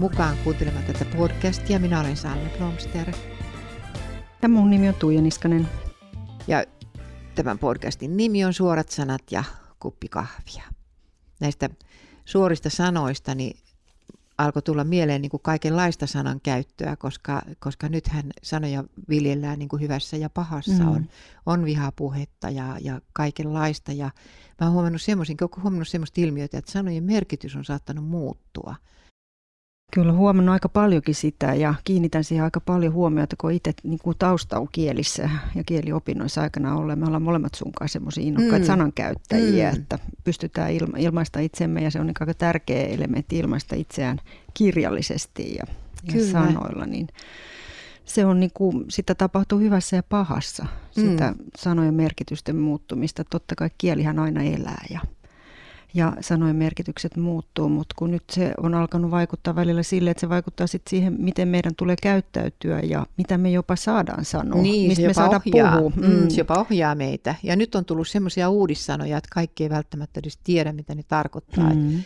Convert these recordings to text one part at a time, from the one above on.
mukaan kuuntelemaan tätä podcastia. Minä olen Sanne Blomster. Ja mun nimi on Tuija Niskanen. Ja tämän podcastin nimi on Suorat sanat ja kuppi kahvia. Näistä suorista sanoista niin alkoi tulla mieleen niin kuin kaikenlaista sanan käyttöä, koska, koska nythän sanoja viljellään niin kuin hyvässä ja pahassa. Mm. On, on vihapuhetta ja, ja kaikenlaista. Ja mä oon huomannut semmoisin, huomannut semmoista ilmiötä, että sanojen merkitys on saattanut muuttua. Kyllä huomannut aika paljonkin sitä ja kiinnitän siihen aika paljon huomiota, kun itse niin kuin tausta on kielissä ja kieliopinnoissa aikana ollen. Me ollaan molemmat sun kanssa semmoisia innokkaita mm. sanankäyttäjiä, mm. että pystytään ilma, ilmaista itsemme ja se on niin aika tärkeä elementti ilmaista itseään kirjallisesti ja, ja sanoilla. Niin se on niin kuin, sitä tapahtuu hyvässä ja pahassa, sitä mm. sanojen merkitysten muuttumista. Totta kai kielihän aina elää ja ja sanojen merkitykset muuttuu, mutta kun nyt se on alkanut vaikuttaa välillä sille, että se vaikuttaa sitten siihen, miten meidän tulee käyttäytyä ja mitä me jopa saadaan sanoa, niin, mistä me saadaan puhua. Mm. Mm, se jopa ohjaa meitä. Ja nyt on tullut semmoisia uudissanoja, että kaikki ei välttämättä edes tiedä, mitä ne tarkoittaa. Mm. Et,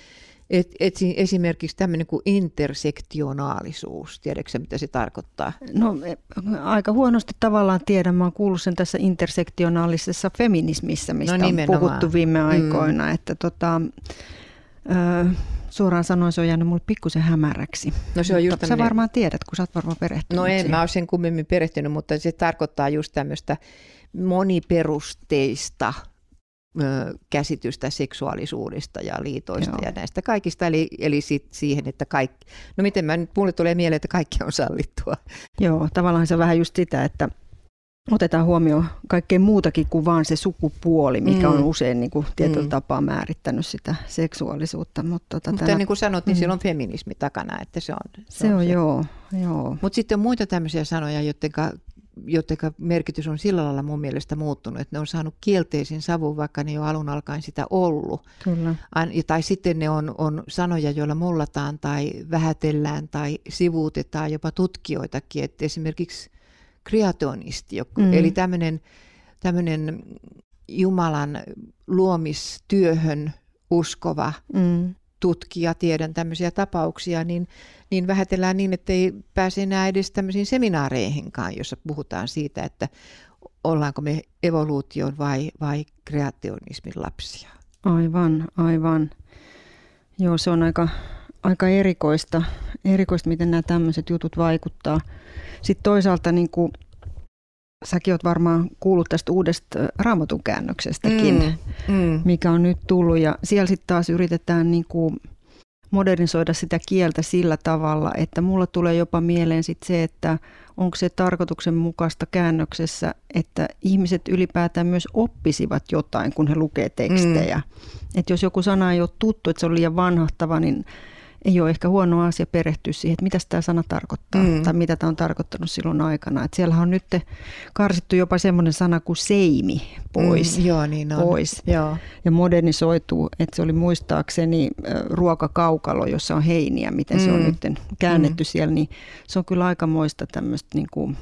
et esimerkiksi tämmöinen kuin intersektionaalisuus, tiedätkö mitä se tarkoittaa? No aika huonosti tavallaan tiedän, mä oon kuullut sen tässä intersektionaalisessa feminismissä, mistä no, on puhuttu viime mm. aikoina, mm. että tota, ö, suoraan sanoen se on jäänyt mulle pikkusen hämäräksi. No se on just Sä varmaan tiedät, kun sä oot varmaan perehtynyt No en, siihen. mä oon sen kummemmin perehtynyt, mutta se tarkoittaa just tämmöistä moniperusteista käsitystä seksuaalisuudesta ja liitoista Joo. ja näistä kaikista. Eli, eli sit siihen, että kaikki, no miten mä nyt, mulle tulee mieleen, että kaikki on sallittua. Joo, tavallaan se on vähän just sitä, että otetaan huomioon kaikkea muutakin kuin vaan se sukupuoli, mikä mm. on usein niin kuin, tietyllä mm. tapaa määrittänyt sitä seksuaalisuutta. Mutta, tota, Mutta tänä... niin kuin sanottiin, niin mm. siellä on feminismi takana, että se on se. se on, on se. joo, joo. Mutta sitten on muita tämmöisiä sanoja, joiden joten merkitys on sillä lailla mun mielestä muuttunut, että ne on saanut kielteisen savun, vaikka ne ei ole alun alkaen sitä ollut. Kyllä. Tai sitten ne on, on sanoja, joilla mollataan tai vähätellään tai sivuutetaan jopa tutkijoitakin. Että esimerkiksi kreationisti, mm. eli tämmöinen, tämmöinen Jumalan luomistyöhön uskova mm tutkija, tiedän tämmöisiä tapauksia, niin, niin vähätellään niin, että ei pääse enää edes tämmöisiin seminaareihinkaan, jossa puhutaan siitä, että ollaanko me evoluution vai, vai kreationismin lapsia. Aivan, aivan. Joo, se on aika, aika erikoista, erikoista, miten nämä tämmöiset jutut vaikuttaa. Sitten toisaalta niin kuin säkin oot varmaan kuullut tästä uudesta raamatun käännöksestäkin, mm, mm. mikä on nyt tullut. Ja siellä sitten taas yritetään niin kuin modernisoida sitä kieltä sillä tavalla, että mulla tulee jopa mieleen sit se, että onko se tarkoituksenmukaista käännöksessä, että ihmiset ylipäätään myös oppisivat jotain, kun he lukee tekstejä. Mm. Että jos joku sana ei ole tuttu, että se on liian vanhahtava, niin ei ole ehkä huono asia perehtyä siihen, että mitä tämä sana tarkoittaa mm. tai mitä tämä on tarkoittanut silloin aikana. Että siellä on nyt karsittu jopa semmoinen sana kuin seimi pois. Mm, joo, niin on. pois. Joo. Ja modernisoituu, että se oli muistaakseni ruokakaukalo, jossa on heiniä, miten mm. se on mm. nyt käännetty mm. siellä, niin se on kyllä aikamoista tämmöistä niin kuin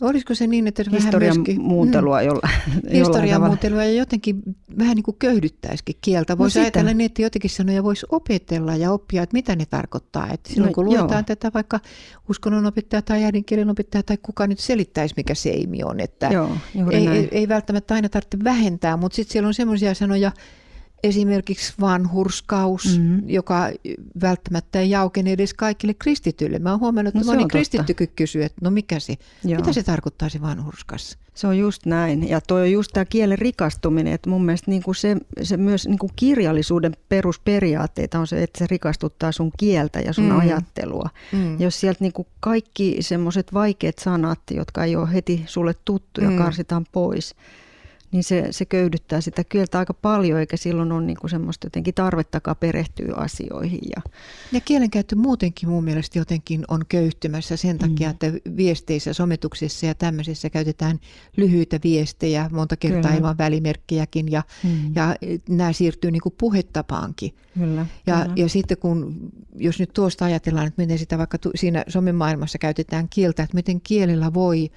Olisiko se niin, että historian myöskin, muuntelua mm, jolla, Historian muuntelua ja jotenkin vähän niin kuin köyhdyttäisikin kieltä. No voisi no ajatella niin, että jotenkin sanoja voisi opetella ja oppia, että mitä ne tarkoittaa. Että silloin no, kun luetaan joo. tätä vaikka uskonnonopettaja tai äidinkielen opettaja tai kuka nyt selittäisi, mikä seimi on. Että joo, ei, ei, ei välttämättä aina tarvitse vähentää, mutta sitten siellä on semmoisia sanoja, esimerkiksi vanhurskaus, mm-hmm. joka välttämättä ei jaukene edes kaikille kristityille. Mä oon huomannut, että no, moni kristittykin kysyy, että no mikä se, Joo. mitä se tarkoittaa se vanhurskas? Se on just näin. Ja tuo on just tämä kielen rikastuminen, että mun mielestä niin kuin se, se myös niin kuin kirjallisuuden perusperiaatteita on se, että se rikastuttaa sun kieltä ja sun mm. ajattelua. Mm. Jos sieltä niin kuin kaikki semmoiset vaikeat sanat, jotka ei ole heti sulle tuttuja, mm. karsitaan pois, niin se, se köydyttää sitä kieltä aika paljon, eikä silloin ole niin kuin semmoista jotenkin tarvettakaan perehtyä asioihin. Ja, ja kielenkäyttö muutenkin mun mielestä jotenkin on köyhtymässä sen takia, mm. että viesteissä, sometuksissa ja tämmöisissä käytetään lyhyitä viestejä, monta kertaa Kyllä. ilman välimerkkejäkin, ja, mm. ja nämä siirtyy niin kuin puhetapaankin. Kyllä, ja, kyllä. ja sitten kun, jos nyt tuosta ajatellaan, että miten sitä vaikka siinä somemaailmassa käytetään kieltä, että miten kielellä voi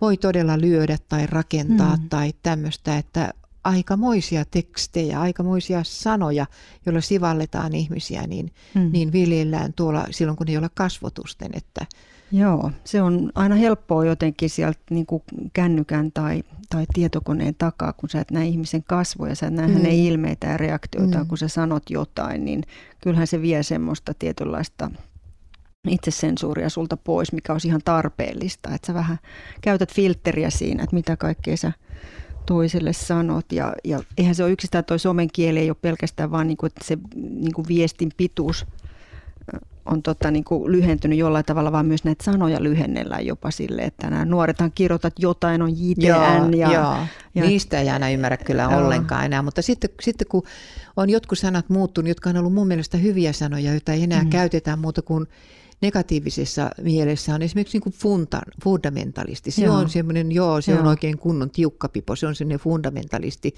voi todella lyödä tai rakentaa mm. tai tämmöistä, että aikamoisia tekstejä, aikamoisia sanoja, joilla sivalletaan ihmisiä, niin, mm. niin viljellään tuolla silloin, kun ei ole kasvotusten. Että... Joo, se on aina helppoa jotenkin sieltä niin kuin kännykän tai, tai tietokoneen takaa, kun sä et näe ihmisen kasvoja, sä et näe mm. hänen ilmeitä ja reaktioita, mm. kun sä sanot jotain, niin kyllähän se vie semmoista tietynlaista itsesensuuria sulta pois, mikä olisi ihan tarpeellista. Että sä vähän käytät filtteriä siinä, että mitä kaikkea sä toiselle sanot. Ja, ja eihän se ole yksistään toi somen kieli, ei ole pelkästään vaan niin kuin, että se niin kuin viestin pituus on tota, niin kuin lyhentynyt jollain tavalla, vaan myös näitä sanoja lyhennellään jopa sille, että nämä nuorethan kirjoitat jotain, on JTN. Joo, ja, joo. ja, Niistä ei aina ymmärrä kyllä joo. ollenkaan enää, mutta sitten, sitten kun on jotkut sanat muuttunut, jotka on ollut mun mielestä hyviä sanoja, joita ei enää mm. käytetään muuta kuin negatiivisessa mielessä on esimerkiksi niin kuin funta, fundamentalisti. Se joo. on semmoinen, joo, se joo. on oikein kunnon tiukkapipo, se on semmoinen fundamentalisti.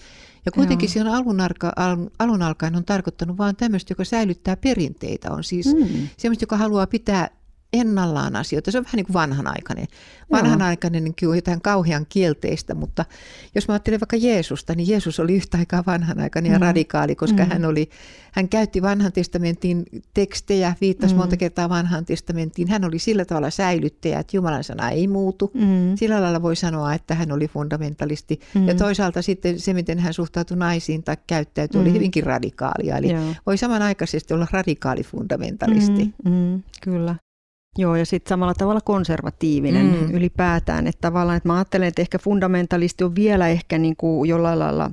Ja kuitenkin joo. se on alun, arka, alun, alun alkaen on tarkoittanut vain tämmöistä, joka säilyttää perinteitä. On siis mm. semmoista, joka haluaa pitää ennallaan asioita. Se on vähän niin kuin vanhanaikainen. Vanhanaikainen niin on jotain kauhean kielteistä, mutta jos mä ajattelen vaikka Jeesusta, niin Jeesus oli yhtä aikaa vanhanaikainen ja mm. radikaali, koska mm. hän, oli, hän käytti vanhan testamentin tekstejä, viittasi mm. monta kertaa vanhan testamenttiin. Hän oli sillä tavalla säilyttäjä, että Jumalan sana ei muutu. Mm. Sillä lailla voi sanoa, että hän oli fundamentalisti. Mm. Ja toisaalta sitten se, miten hän suhtautui naisiin tai käyttäytyi, mm. oli hyvinkin radikaalia. Eli Joo. voi samanaikaisesti olla radikaali fundamentalisti. Mm. Mm. Kyllä. Joo, ja sitten samalla tavalla konservatiivinen mm. ylipäätään. Että tavallaan, että mä ajattelen, että ehkä fundamentalisti on vielä ehkä niin kuin jollain lailla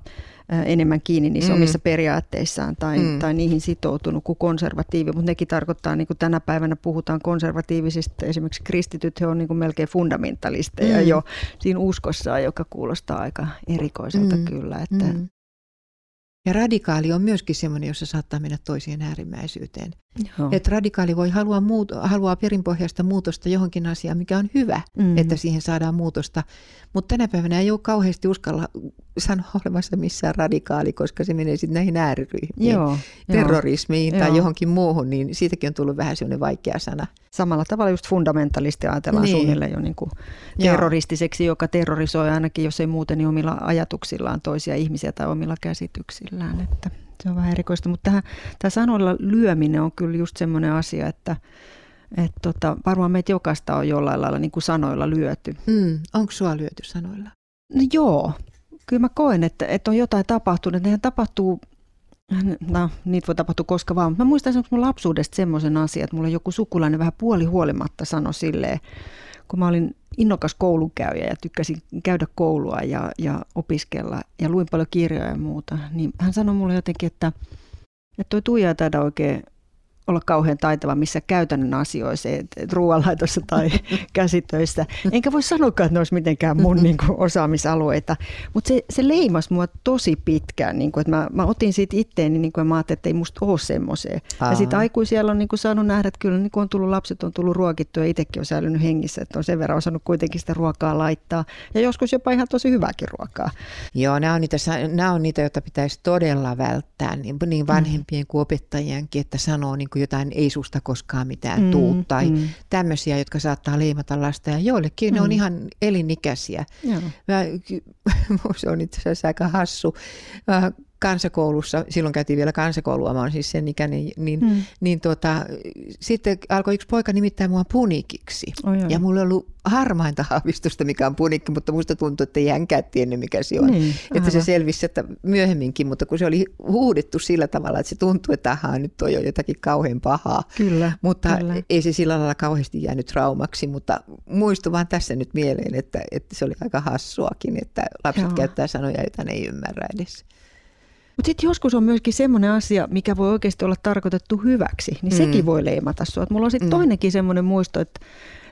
enemmän kiinni niissä mm. omissa periaatteissaan tai, mm. tai niihin sitoutunut kuin konservatiivi, mutta nekin tarkoittaa, niin kuin tänä päivänä puhutaan konservatiivisista, esimerkiksi kristityt, he on niin kuin melkein fundamentalisteja mm. jo siinä uskossaan, joka kuulostaa aika erikoiselta mm. kyllä. Että, mm. Ja radikaali on myöskin sellainen, jossa saattaa mennä toiseen äärimmäisyyteen. Että radikaali voi halua muut, haluaa perinpohjaista muutosta johonkin asiaan, mikä on hyvä, mm. että siihen saadaan muutosta. Mutta tänä päivänä ei ole kauheasti uskalla sanoa olemassa missään radikaali, koska se menee sitten näihin ääriryhmiin, Joo, terrorismiin jo. tai Joo. johonkin muuhun, niin siitäkin on tullut vähän sellainen vaikea sana. Samalla tavalla just fundamentalisti ajatellaan niin. suunnilleen jo niin kuin terroristiseksi, joka terrorisoi ainakin, jos ei muuten, niin omilla ajatuksillaan toisia ihmisiä tai omilla käsityksillään. Että se on vähän erikoista, mutta tähän, tämä sanoilla lyöminen on kyllä just semmoinen asia, että et tota, varmaan meitä jokaista on jollain lailla niin kuin sanoilla lyöty. Mm, onko sua lyöty sanoilla? No joo, kyllä mä koen, että, että on jotain tapahtunut. Nehän tapahtuu, no niitä voi tapahtua koska vaan, mutta mä muistan esimerkiksi mun lapsuudesta semmoisen asian, että mulla joku sukulainen vähän puoli huolimatta sanoi silleen, kun mä olin innokas koulunkäyjä ja tykkäsin käydä koulua ja, ja opiskella ja luin paljon kirjoja ja muuta, niin hän sanoi mulle jotenkin, että, että toi Tuija ei taida oikein olla kauhean taitava missä käytännön asioissa, ruoanlaitossa tai käsitöissä. Enkä voi sanoakaan, että ne olisi mitenkään mun niin kuin, osaamisalueita. Mutta se, se leimas mua tosi pitkään. Niin kuin, että mä, mä otin siitä itteeni niin kuin, ja mä ajattelin, että ei musta ole semmoiseen. Ja sitten aikuisia on niin kuin, saanut nähdä, että kyllä niin kuin on tullut lapset, on tullut ruokittua ja itsekin on säilynyt hengissä. Että on sen verran osannut kuitenkin sitä ruokaa laittaa. Ja joskus jopa ihan tosi hyvääkin ruokaa. Joo, nämä on niitä, nämä on niitä joita pitäisi todella välttää niin, niin vanhempien kuin opettajienkin, että sanoo niin kuin jotain ei susta koskaan mitään mm, tuu tai mm. tämmöisiä, jotka saattaa leimata lasta ja joillekin mm. ne on mm. ihan elinikäisiä. Mä, se on itse asiassa aika hassu kansakoulussa, silloin käytiin vielä kansakoulua, mä olen siis sen ikäinen, niin, mm. niin tuota, sitten alkoi yksi poika nimittää mua punikiksi. Oi, oi. Ja mulla oli ollut harmainta aavistusta, mikä on punikki, mutta musta tuntui, että ei hänkään tiennyt, mikä se on. Niin, että se selvisi että myöhemminkin, mutta kun se oli huudettu sillä tavalla, että se tuntui, että ahaa, nyt toi on jotakin kauhean pahaa. Kyllä, mutta kyllä. ei se sillä lailla kauheasti jäänyt traumaksi, mutta muistu vaan tässä nyt mieleen, että, että se oli aika hassuakin, että lapset Joo. käyttää sanoja, joita ne ei ymmärrä edes. Mutta sitten joskus on myöskin semmoinen asia, mikä voi oikeasti olla tarkoitettu hyväksi, niin mm. sekin voi leimata sinua. Mulla on sitten mm. toinenkin semmoinen muisto, että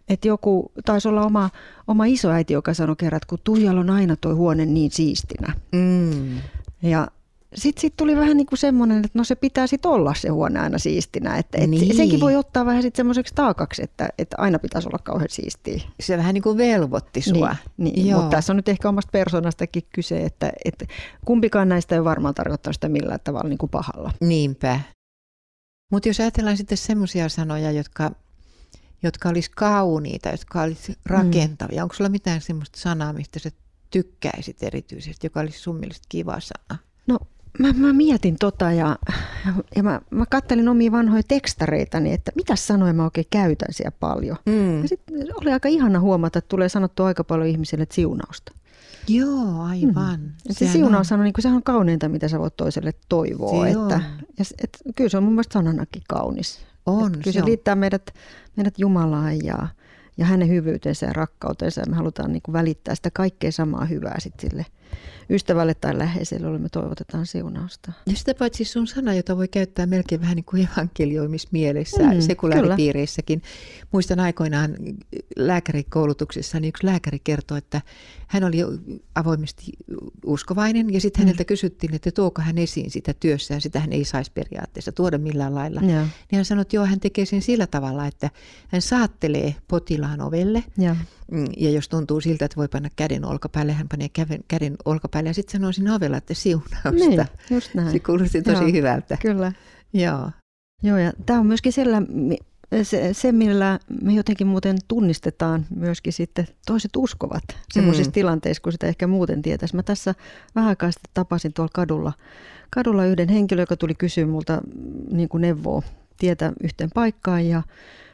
että joku, taisi olla oma, oma isoäiti, joka sanoi kerran, että kun Tuijalla on aina tuo huone niin siistinä. Mm. Ja sitten sit tuli vähän niin kuin semmoinen, että no se pitää sitten olla se huone aina siistinä. Että et niin. Senkin voi ottaa vähän sitten semmoiseksi taakaksi, että, että aina pitäisi olla kauhean siistiä. Se vähän niin kuin velvoitti sua. Niin, niin. mutta tässä on nyt ehkä omasta persoonastakin kyse, että, että kumpikaan näistä ei varmaan tarkoittaa sitä millään tavalla niin kuin pahalla. Niinpä. Mutta jos ajatellaan sitten semmoisia sanoja, jotka, jotka olisi kauniita, jotka olisi rakentavia. Mm. Onko sulla mitään semmoista sanaa, mistä sä tykkäisit erityisesti, joka olisi sun mielestä kiva sana? No mä, mä mietin tota ja, ja mä, mä kattelin omia vanhoja tekstareitani, että mitä sanoja mä oikein käytän siellä paljon. Mm. Ja sitten oli aika ihana huomata, että tulee sanottu aika paljon ihmisille siunausta. Joo, aivan. Mm. se siunaus on, niin kuin, sehän on kauneinta, mitä sä voit toiselle toivoa. Se että, ja, et, kyllä se on mun mielestä sananakin kaunis. On, kyllä se, se liittää meidät, meidät Jumalaan ja, ja hänen hyvyytensä ja rakkautensa. Ja me halutaan niin kuin välittää sitä kaikkea samaa hyvää sit sille ystävälle tai läheiselle, jolle me toivotetaan siunausta. Ja sitä paitsi sun sana, jota voi käyttää melkein vähän niin kuin evankelioimismielessä mm, sekulaaripiireissäkin. Muistan aikoinaan lääkärikoulutuksessa, niin yksi lääkäri kertoi, että hän oli avoimesti uskovainen ja sitten mm. häneltä kysyttiin, että tuoko hän esiin sitä työssään. Sitä hän ei saisi periaatteessa tuoda millään lailla. Ja. Niin hän sanoi, että joo, hän tekee sen sillä tavalla, että hän saattelee potilaan ovelle. Ja. Mm, ja jos tuntuu siltä, että voi panna käden olkapäälle, hän panee käden, käden olkapäälle ja sitten sanoo siinä ovella, että siunausta. Niin, just näin. Se kuulosti tosi Joo, hyvältä. Kyllä. Joo. Joo, ja tämä on myöskin siellä, se, se, millä me jotenkin muuten tunnistetaan myöskin sitten toiset uskovat sellaisissa mm. tilanteissa, kun sitä ehkä muuten tietäisi. Mä tässä vähän aikaa sitten tapasin tuolla kadulla, kadulla yhden henkilön, joka tuli kysyä multa mm, niin kuin neuvoa tietä yhteen paikkaan ja,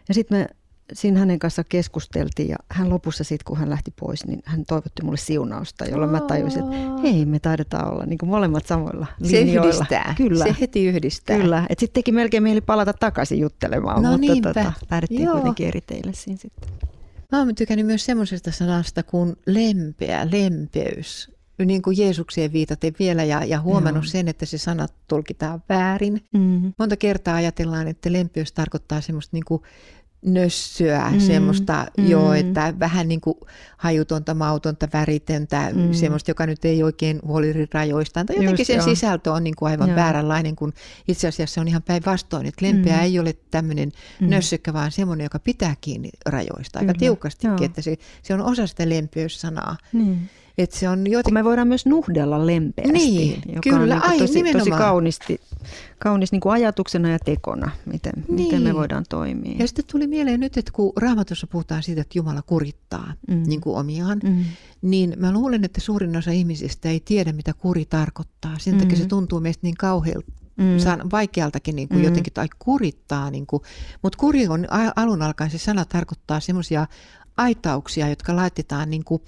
ja sitten me siinä hänen kanssa keskusteltiin ja hän lopussa sitten, kun hän lähti pois, niin hän toivotti mulle siunausta, jolloin mä tajusin, että hei, me taidetaan olla niin kuin molemmat samoilla Se linjoilla. yhdistää. Kyllä. Se heti yhdistää. Kyllä. Että sitten teki melkein mieli palata takaisin juttelemaan, no mutta niinpä. tota, lähdettiin Joo. kuitenkin eri teille siinä sitten. Mä oon tykännyt myös semmoisesta sanasta kuin lempeä, lempeys niin kuin Jeesukseen viitaten vielä ja, ja huomannut Joo. sen, että se sana tulkitaan väärin. Mm-hmm. Monta kertaa ajatellaan, että lempeys tarkoittaa semmoista niin kuin nössyä, mm, semmoista mm. joo, että vähän niin kuin hajutonta, mautonta, väritöntä, mm. semmoista, joka nyt ei oikein huoli rajoistaan. Tai jotenkin Just, sen joo. sisältö on niin kuin aivan joo. vääränlainen, kun itse asiassa se on ihan päinvastoin, että lempeä mm. ei ole tämmöinen mm. nössykkä, vaan semmoinen, joka pitää kiinni rajoista aika Kyllä. tiukastikin, joo. että se, se on osa sitä lempeyssanaa. Et se on joten... Kun me voidaan myös nuhdella lempeästi, niin, joka kyllä, on niin ai, tosi, tosi kaunisti, kaunis niin kuin ajatuksena ja tekona, miten, niin. miten me niin. voidaan toimia. Ja sitten tuli mieleen nyt, että kun Raamatussa puhutaan siitä, että Jumala kurittaa mm. niin kuin omiaan, mm. niin mä luulen, että suurin osa ihmisistä ei tiedä, mitä kuri tarkoittaa. Sen takia mm. se tuntuu meistä niin kauhealta mm. vaikealtakin niin kuin mm. jotenkin, tai kurittaa. Niin kuin, mutta kuri on alun alkaen, se sana tarkoittaa semmoisia aitauksia, jotka laitetaan, niin kuin,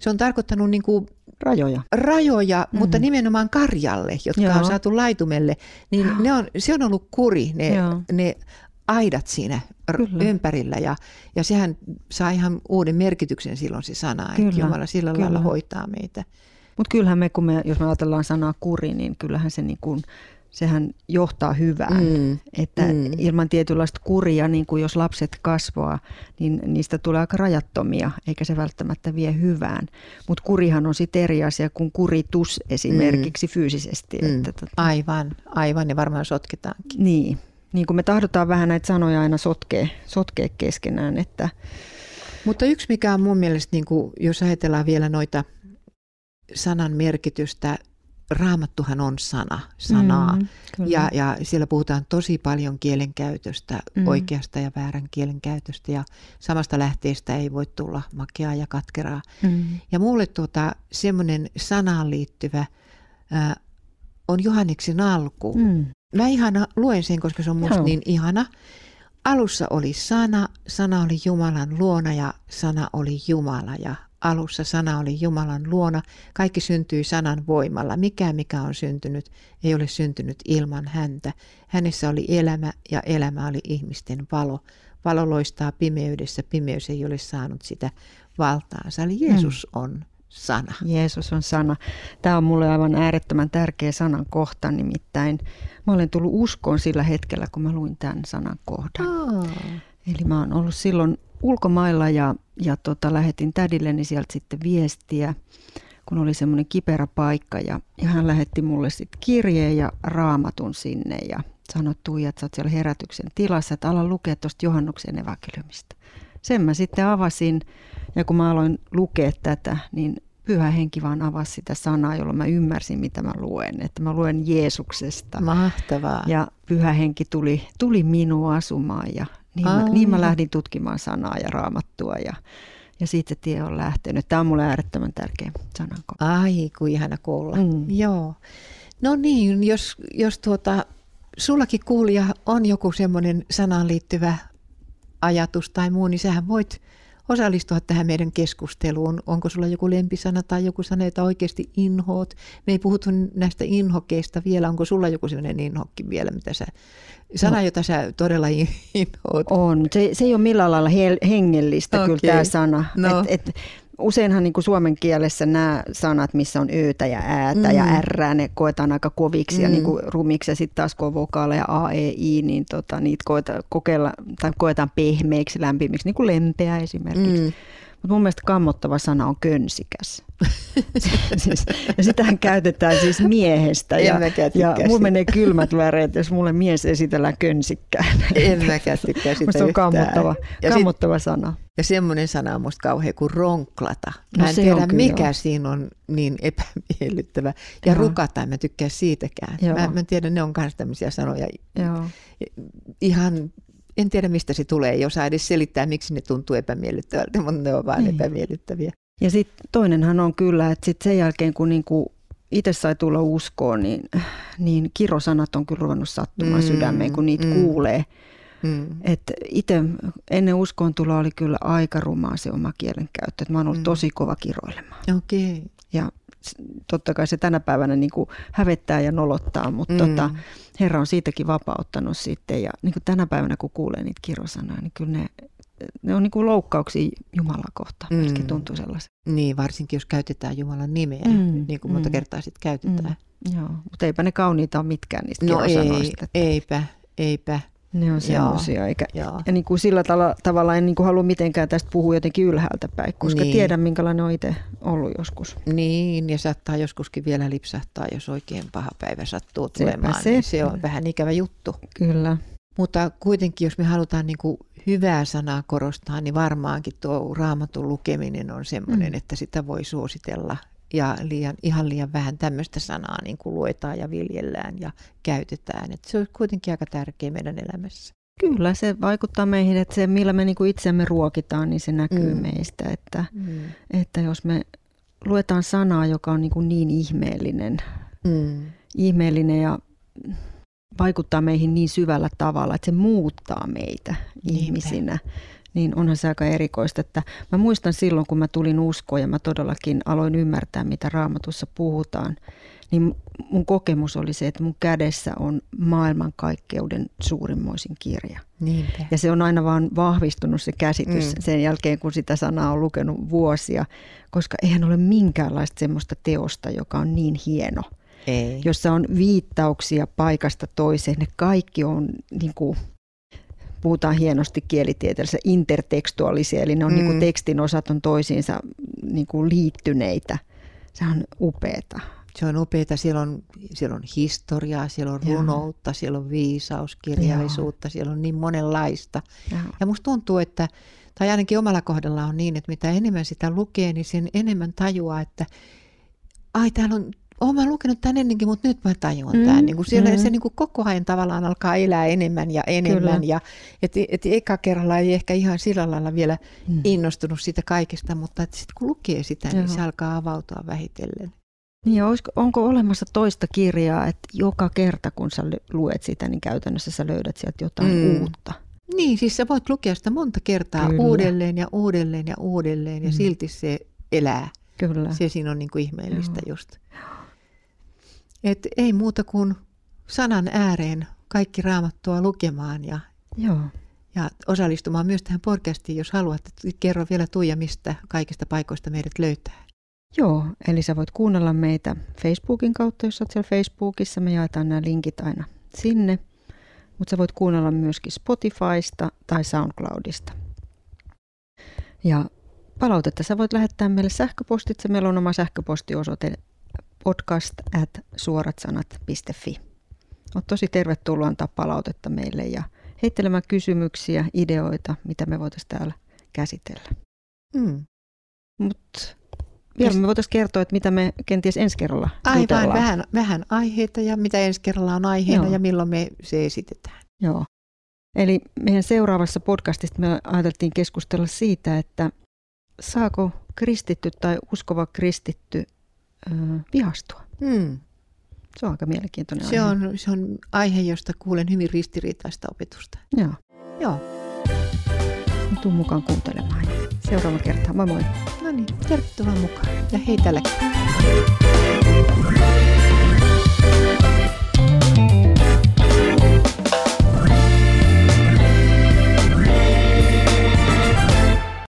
se on tarkoittanut niin kuin, rajoja, rajoja mm. mutta nimenomaan karjalle, jotka Joo. on saatu laitumelle, niin ne on, se on ollut kuri, ne, ne aidat siinä Kyllä. ympärillä ja, ja sehän saa ihan uuden merkityksen silloin se sana, Kyllä. että Jumala sillä Kyllä. lailla hoitaa meitä. Mutta kyllähän me, kun me, jos me ajatellaan sanaa kuri, niin kyllähän se niin kuin sehän johtaa hyvään. Mm. Että mm. ilman tietynlaista kuria, niin kuin jos lapset kasvaa, niin niistä tulee aika rajattomia, eikä se välttämättä vie hyvään. Mutta kurihan on sitten eri asia kuin kuritus esimerkiksi mm. fyysisesti. Mm. Että tota... Aivan, aivan, ja varmaan sotketaankin. Niin, niin kuin me tahdotaan vähän näitä sanoja aina sotkea, sotkea keskenään. Että... Mutta yksi, mikä on mun mielestä, niin kuin, jos ajatellaan vielä noita sanan merkitystä raamattuhan on sana, sanaa. Mm, ja, ja siellä puhutaan tosi paljon kielenkäytöstä, mm. oikeasta ja väärän kielenkäytöstä. Ja samasta lähteestä ei voi tulla makeaa ja katkeraa. Mm. Ja mulle tuota, semmoinen sanaan liittyvä ää, on Johanneksen alku. Mm. Mä ihana luen sen, koska se on musta Joo. niin ihana. Alussa oli sana, sana oli Jumalan luona ja sana oli Jumala ja Alussa sana oli Jumalan luona, kaikki syntyi sanan voimalla. Mikä mikä on syntynyt, ei ole syntynyt ilman häntä. Hänessä oli elämä ja elämä oli ihmisten valo. Valo loistaa pimeydessä, pimeys ei ole saanut sitä valtaansa. Eli Jeesus mm. on sana. Jeesus on sana. Tämä on mulle aivan äärettömän tärkeä sanan kohta, nimittäin mä olen tullut uskoon sillä hetkellä, kun mä luin tämän sanan kohdan. Oh. Eli mä oon ollut silloin ulkomailla ja, ja tota, lähetin tädilleni sieltä sitten viestiä, kun oli semmoinen kiperä paikka ja, ja hän lähetti mulle sitten kirjeen ja raamatun sinne ja sanoi Tuija, että sä oot siellä herätyksen tilassa, että ala lukea tuosta Johannuksen evankeliumista. Sen mä sitten avasin ja kun mä aloin lukea tätä, niin pyhä henki vaan avasi sitä sanaa, jolloin mä ymmärsin, mitä mä luen. Että mä luen Jeesuksesta. Mahtavaa. Ja pyhä henki tuli, tuli minua asumaan ja niin, mä, niin mä lähdin tutkimaan sanaa ja raamattua ja, ja siitä tie on lähtenyt. Tämä on mulle äärettömän tärkeä sananko. Ai, kuin ihana kuulla. Mm. Joo. No niin, jos, jos tuota, sullakin kuulija on joku semmoinen sanaan liittyvä ajatus tai muu, niin sähän voit osallistua tähän meidän keskusteluun. Onko sulla joku lempisana tai joku sana, jota oikeasti inhoot? Me ei puhuttu näistä inhokeista vielä. Onko sulla joku sellainen inhokki vielä, mitä sä, sana, no. jota sä todella inhoot? On. Se, se ei ole millään lailla hengellistä okay. kyllä tämä sana. No. Et, et, useinhan niin kuin suomen kielessä nämä sanat, missä on öötä ja äätä mm. ja ärrää, ne koetaan aika koviksi mm. ja niin kuin rumiksi. Ja sitten taas kun on vokaaleja A, E, I, niin tota, niitä koetaan, kokeilla, tai koetaan pehmeiksi, lämpimiksi, niin kuin lempeä esimerkiksi. Mm. Mutta mun mielestä kammottava sana on könsikäs. siis, ja sitähän käytetään siis miehestä. En ja, ja mulla menee kylmät väreet, jos mulle mies esitellään könsikkään. En mäkään tykkää sitä se on kammottava, ja kammottava sit, sana. Ja semmoinen sana on musta kauhean kuin ronklata. Mä no en tiedä, mikä jo. siinä on niin epämiellyttävä. Ja Joo. rukata, en mä tykkää siitäkään. Mä, mä tiedän, ne on myös tämmöisiä sanoja. Joo. Ihan en tiedä mistä se tulee, jos edes selittää, miksi ne tuntuu epämiellyttävältä, mutta ne on vain niin. epämiellyttäviä. Ja sitten toinenhan on kyllä, että sit sen jälkeen kun niinku itse sai tulla uskoon, niin, niin kirosanat on kyllä ruvennut sattumaan mm, sydämeen, kun niitä mm. kuulee. Mm. Että itse ennen uskoon tuloa oli kyllä aika rumaa se oma kielenkäyttö. Että mä oon ollut mm. tosi kova kiroilemaan. Okay. Ja totta kai se tänä päivänä niin kuin hävettää ja nolottaa, mutta mm. tota, Herra on siitäkin vapauttanut sitten. Ja niin kuin tänä päivänä, kun kuulee niitä kirosanoja, niin kyllä ne, ne on niin kuin loukkauksia Jumalaa kohtaan. Mm. tuntuu sellaiset. Niin, varsinkin jos käytetään Jumalan nimeä, mm. niin kuin monta mm. kertaa sitten käytetään. Mm. Joo, mutta eipä ne kauniita ole mitkään niistä no. Ei, eipä, eipä. Ne on semmoisia, eikä ja niin kuin sillä tavalla, tavalla en niin kuin halua mitenkään tästä puhua jotenkin ylhäältä päin, koska niin. tiedän minkälainen on itse ollut joskus. Niin, ja saattaa joskuskin vielä lipsahtaa, jos oikein paha päivä sattuu tulemaan, se. niin se on vähän ikävä juttu. Kyllä. Mutta kuitenkin, jos me halutaan niin kuin hyvää sanaa korostaa, niin varmaankin tuo raamatun lukeminen on semmoinen, mm. että sitä voi suositella ja liian, ihan liian vähän tämmöistä sanaa niin kuin luetaan ja viljellään ja käytetään. Et se on kuitenkin aika tärkeä meidän elämässä. Kyllä, se vaikuttaa meihin, että se millä me niin kuin itsemme ruokitaan, niin se näkyy mm. meistä. Että, mm. että jos me luetaan sanaa, joka on niin, kuin niin ihmeellinen, mm. ihmeellinen ja vaikuttaa meihin niin syvällä tavalla, että se muuttaa meitä Niinpä. ihmisinä, niin onhan se aika erikoista. Että mä muistan silloin, kun mä tulin uskoon ja mä todellakin aloin ymmärtää, mitä raamatussa puhutaan, niin mun kokemus oli se, että mun kädessä on maailmankaikkeuden suurimmoisin kirja. Niinpä. Ja se on aina vaan vahvistunut se käsitys mm. sen jälkeen, kun sitä sanaa on lukenut vuosia, koska eihän ole minkäänlaista semmoista teosta, joka on niin hieno. Ei. Jossa on viittauksia paikasta toiseen. Ne kaikki on niin kuin, puhutaan hienosti kielitieteellisiä intertekstuaalisia, eli ne on mm. niin kuin tekstin osat on toisiinsa niin kuin liittyneitä. Se on upeeta. Se on upeeta. Siellä on, siellä on historiaa, siellä on runoutta, Joo. siellä on viisauskirjallisuutta, Joo. siellä on niin monenlaista. Joo. Ja musta tuntuu, että, tai ainakin omalla kohdalla on niin, että mitä enemmän sitä lukee, niin sen enemmän tajuaa, että ai täällä on olen mä lukenut tämän ennenkin, mutta nyt mä tajuan mm, tämän. Niin kuin siellä mm. se niin kuin koko ajan tavallaan alkaa elää enemmän ja enemmän. Kyllä. Ja, et, et eka kerralla ei ehkä ihan sillä lailla vielä mm. innostunut siitä kaikesta, mutta sitten kun lukee sitä, Joo. niin se alkaa avautua vähitellen. Niin olisiko, onko olemassa toista kirjaa, että joka kerta kun sä luet sitä, niin käytännössä sä löydät sieltä jotain mm. uutta? Niin, siis sä voit lukea sitä monta kertaa Kyllä. uudelleen ja uudelleen ja uudelleen ja mm. silti se elää. Kyllä. Se siinä on niin kuin ihmeellistä Joo. just. Et ei muuta kuin sanan ääreen kaikki raamattua lukemaan ja, Joo. ja osallistumaan myös tähän podcastiin, jos haluat. Kerro vielä Tuija, mistä kaikista paikoista meidät löytää. Joo, eli sä voit kuunnella meitä Facebookin kautta, jos olet siellä Facebookissa. Me jaetaan nämä linkit aina sinne. Mutta sä voit kuunnella myöskin Spotifysta tai SoundCloudista. Ja palautetta sä voit lähettää meille sähköpostitse. Meillä on oma sähköpostiosoite podcast at suoratsanat.fi. Olet tosi tervetullut antaa palautetta meille ja heittelemään kysymyksiä, ideoita, mitä me voitaisiin täällä käsitellä. Mm. Mutta vielä me voitaisiin kertoa, että mitä me kenties ensi kerralla Aivan, vähän, vähän aiheita ja mitä ensi kerralla on aiheena Joo. ja milloin me se esitetään. Joo. Eli meidän seuraavassa podcastista me ajateltiin keskustella siitä, että saako kristitty tai uskova kristitty ö, vihastua? Hmm. Se on aika mielenkiintoinen Se aihe. on, se on aihe, josta kuulen hyvin ristiriitaista opetusta. Joo. Joo, Tuu mukaan kuuntelemaan. Seuraava kerta. Moi moi. no niin, tervetuloa mukaan. Ja hei tälläkin.